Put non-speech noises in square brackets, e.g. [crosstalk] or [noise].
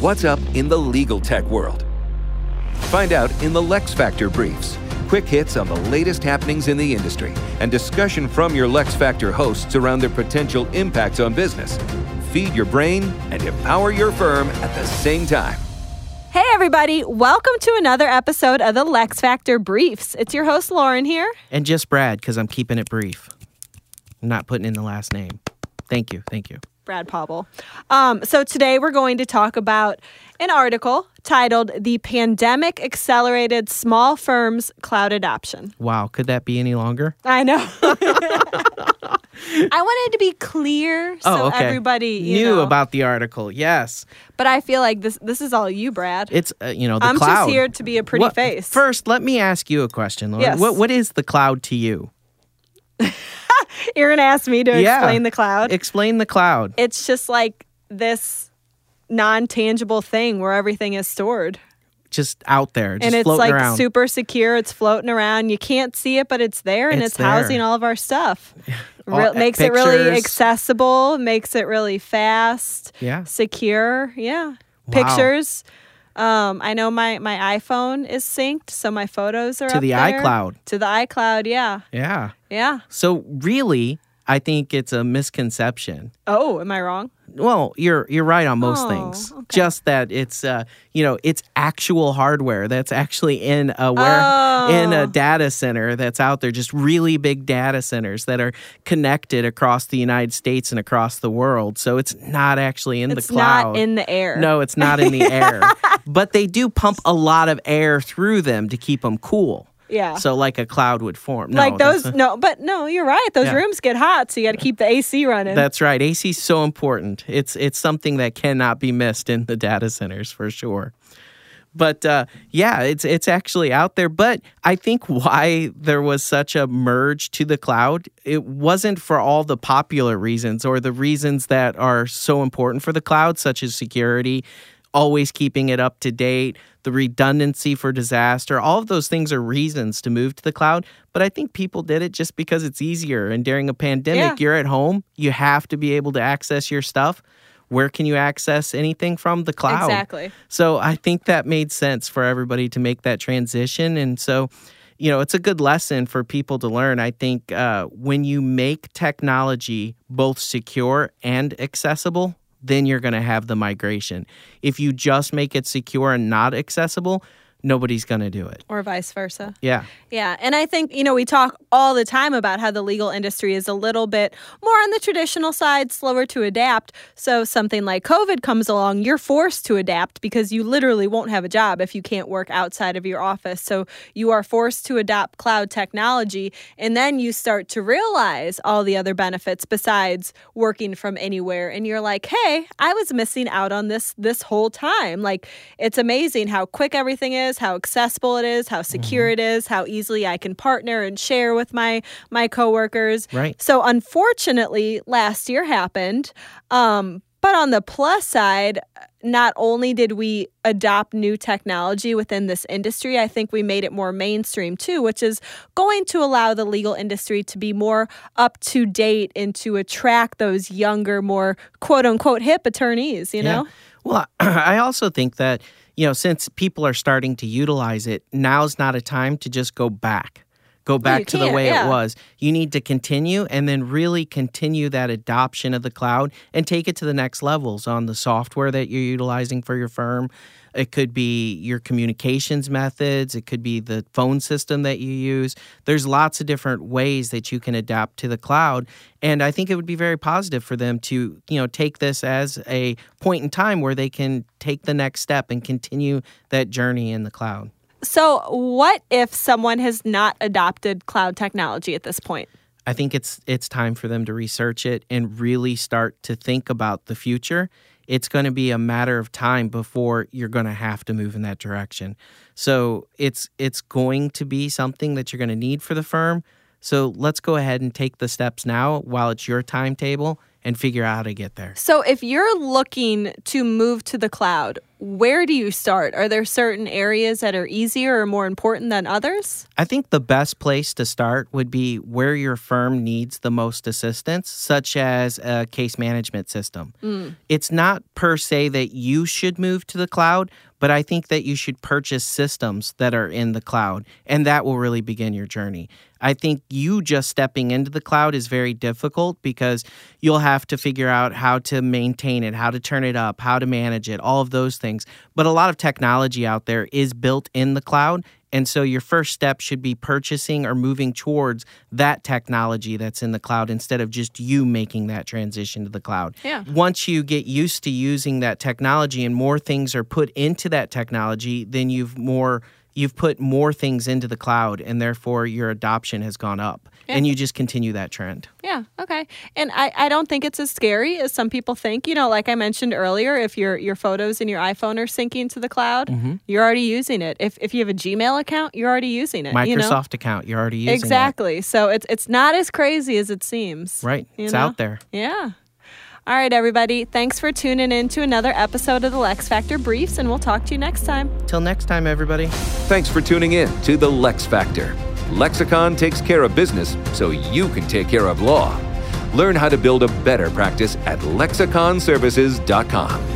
what's up in the legal tech world. Find out in the Lex Factor briefs. Quick hits on the latest happenings in the industry and discussion from your Lex Factor hosts around their potential impacts on business. Feed your brain and empower your firm at the same time. Hey, everybody, welcome to another episode of the Lex Factor Briefs. It's your host, Lauren, here. And just Brad, because I'm keeping it brief. I'm not putting in the last name. Thank you. Thank you. Brad Paubel. Um, so today we're going to talk about an article titled The Pandemic Accelerated Small Firms Cloud Adoption. Wow. Could that be any longer? I know. [laughs] I wanted to be clear so oh, okay. everybody knew know. about the article. Yes. But I feel like this this is all you, Brad. It's uh, you know the I'm cloud. just here to be a pretty What- face. First, let me ask you a question, Lauren. Yes. What what is the cloud to you? [laughs] [laughs] Aaron asked me to Yeah. explain the cloud. Explain the cloud. it's just like this non-tangible thing where everything is stored. Just out there, just and it's like around. super secure. It's floating around. You can't see it, but it's there, and It's it's, housing all of our stuff. [laughs] All- uh, makes it really accessible. Makes it really fast. Yeah. secure. Yeah, Wow. pictures. Um, I know my my iPhone is synced, so my photos are To the there. iCloud. To the iCloud. Yeah, yeah. yeah. So really, I think it's a misconception. Oh, am I wrong? Well, you're you're right on most Oh, things. okay. Just that it's uh you know it's actual hardware that's actually in a where in Oh. a data center that's out there. Just really big data centers that are connected across the United States and across the world. So it's not actually in It's the cloud. not in the air. No, it's not in the air. [laughs] But they do pump a lot of air through them to keep them cool. Yeah. So like a cloud would form. No, like those. a- no, but no, you're right. Those Yeah. rooms get hot, so you got to keep the AC running. That's right. AC is so important. It's it's something that cannot be missed in the data centers for sure. But uh, yeah, it's it's actually out there. But I think why there was such a merge to the cloud, it wasn't for all the popular reasons or the reasons that are so important for the cloud, such as security, always keeping it up to date, the redundancy for disaster. All of those things are reasons to move to the cloud. But I think people did it just because it's easier. And during a pandemic, Yeah. you're at home, you have to be able to access your stuff. Where can you access anything from the cloud? Exactly. So I think that made sense for everybody to make that transition. And so, you know, it's a good lesson for people to learn. I think uh, when you make technology both secure and accessible, then you're going to have the migration. If you just make it secure and not accessible, nobody's going to do it. or vice versa. Yeah. Yeah. And I think, you know, we talk all the time about how the legal industry is a little bit more on the traditional side, slower to adapt. So something like COVID comes along, you're forced to adapt because you literally won't have a job if you can't work outside of your office. So you are forced to adopt cloud technology. And then you start to realize all the other benefits besides working from anywhere. And you're like, hey, I was missing out on this this whole time. Like, it's amazing how quick everything is, how accessible it is, how secure it is, how easily I can partner and share with my my coworkers. Right. So unfortunately, last year happened. Um, but on the plus side, not only did we adopt new technology within this industry, I think we made it more mainstream too, which is going to allow the legal industry to be more up to date and to attract those younger, more quote unquote hip attorneys, you know? Well, [clears throat] I also think that, you know, since people are starting to utilize it, now's not a time to just go back. Go back you to the way yeah. it was. You need to continue and then really continue that adoption of the cloud and take it to the next levels on the software that you're utilizing for your firm. It could be your communications methods, it could be the phone system that you use. There's lots of different ways that you can adapt to the cloud, and I think it would be very positive for them to, you know, take this as a point in time where they can take the next step and continue that journey in the cloud. So, what if someone has not adopted cloud technology at this point? I think it's it's time for them to research it and really start to think about the future. It's going to be a matter of time before you're going to have to move in that direction. So it's it's going to be something that you're going to need for the firm. So let's go ahead and take the steps now while it's your timetable and figure out how to get there. So, if you're looking to move to the cloud, where do you start? Are there certain areas that are easier or more important than others? I think the best place to start would be where your firm needs the most assistance, such as a case management system. Mm. It's not per se that you should move to the cloud, but I think that you should purchase systems that are in the cloud, and that will really begin your journey. I think you just stepping into the cloud is very difficult because you'll have to figure out how to maintain it, how to turn it up, how to manage it, all of those things. But a lot of technology out there is built in the cloud. And so your first step should be purchasing or moving towards that technology that's in the cloud instead of just you making that transition to the cloud. Yeah. Once you get used to using that technology and more things are put into that technology, then you've more you've put more things into the cloud and therefore your adoption has gone up yeah. and you just continue that trend yeah okay and I, I don't think it's as scary as some people think you know like i mentioned earlier if your your photos in your iphone are syncing to the cloud mm-hmm. you're already using it if, if you have a gmail account you're already using it microsoft you know? account you're already using exactly it. Exactly. So it's it's not as crazy as it seems right it's know? out there yeah all right, everybody. Thanks for tuning in to another episode of the Lex Factor Briefs, and we'll talk to you next time. Till next time, everybody. Thanks for tuning in to the Lex Factor. Lexicon takes care of business so you can take care of law. Learn how to build a better practice at lexiconservices.com.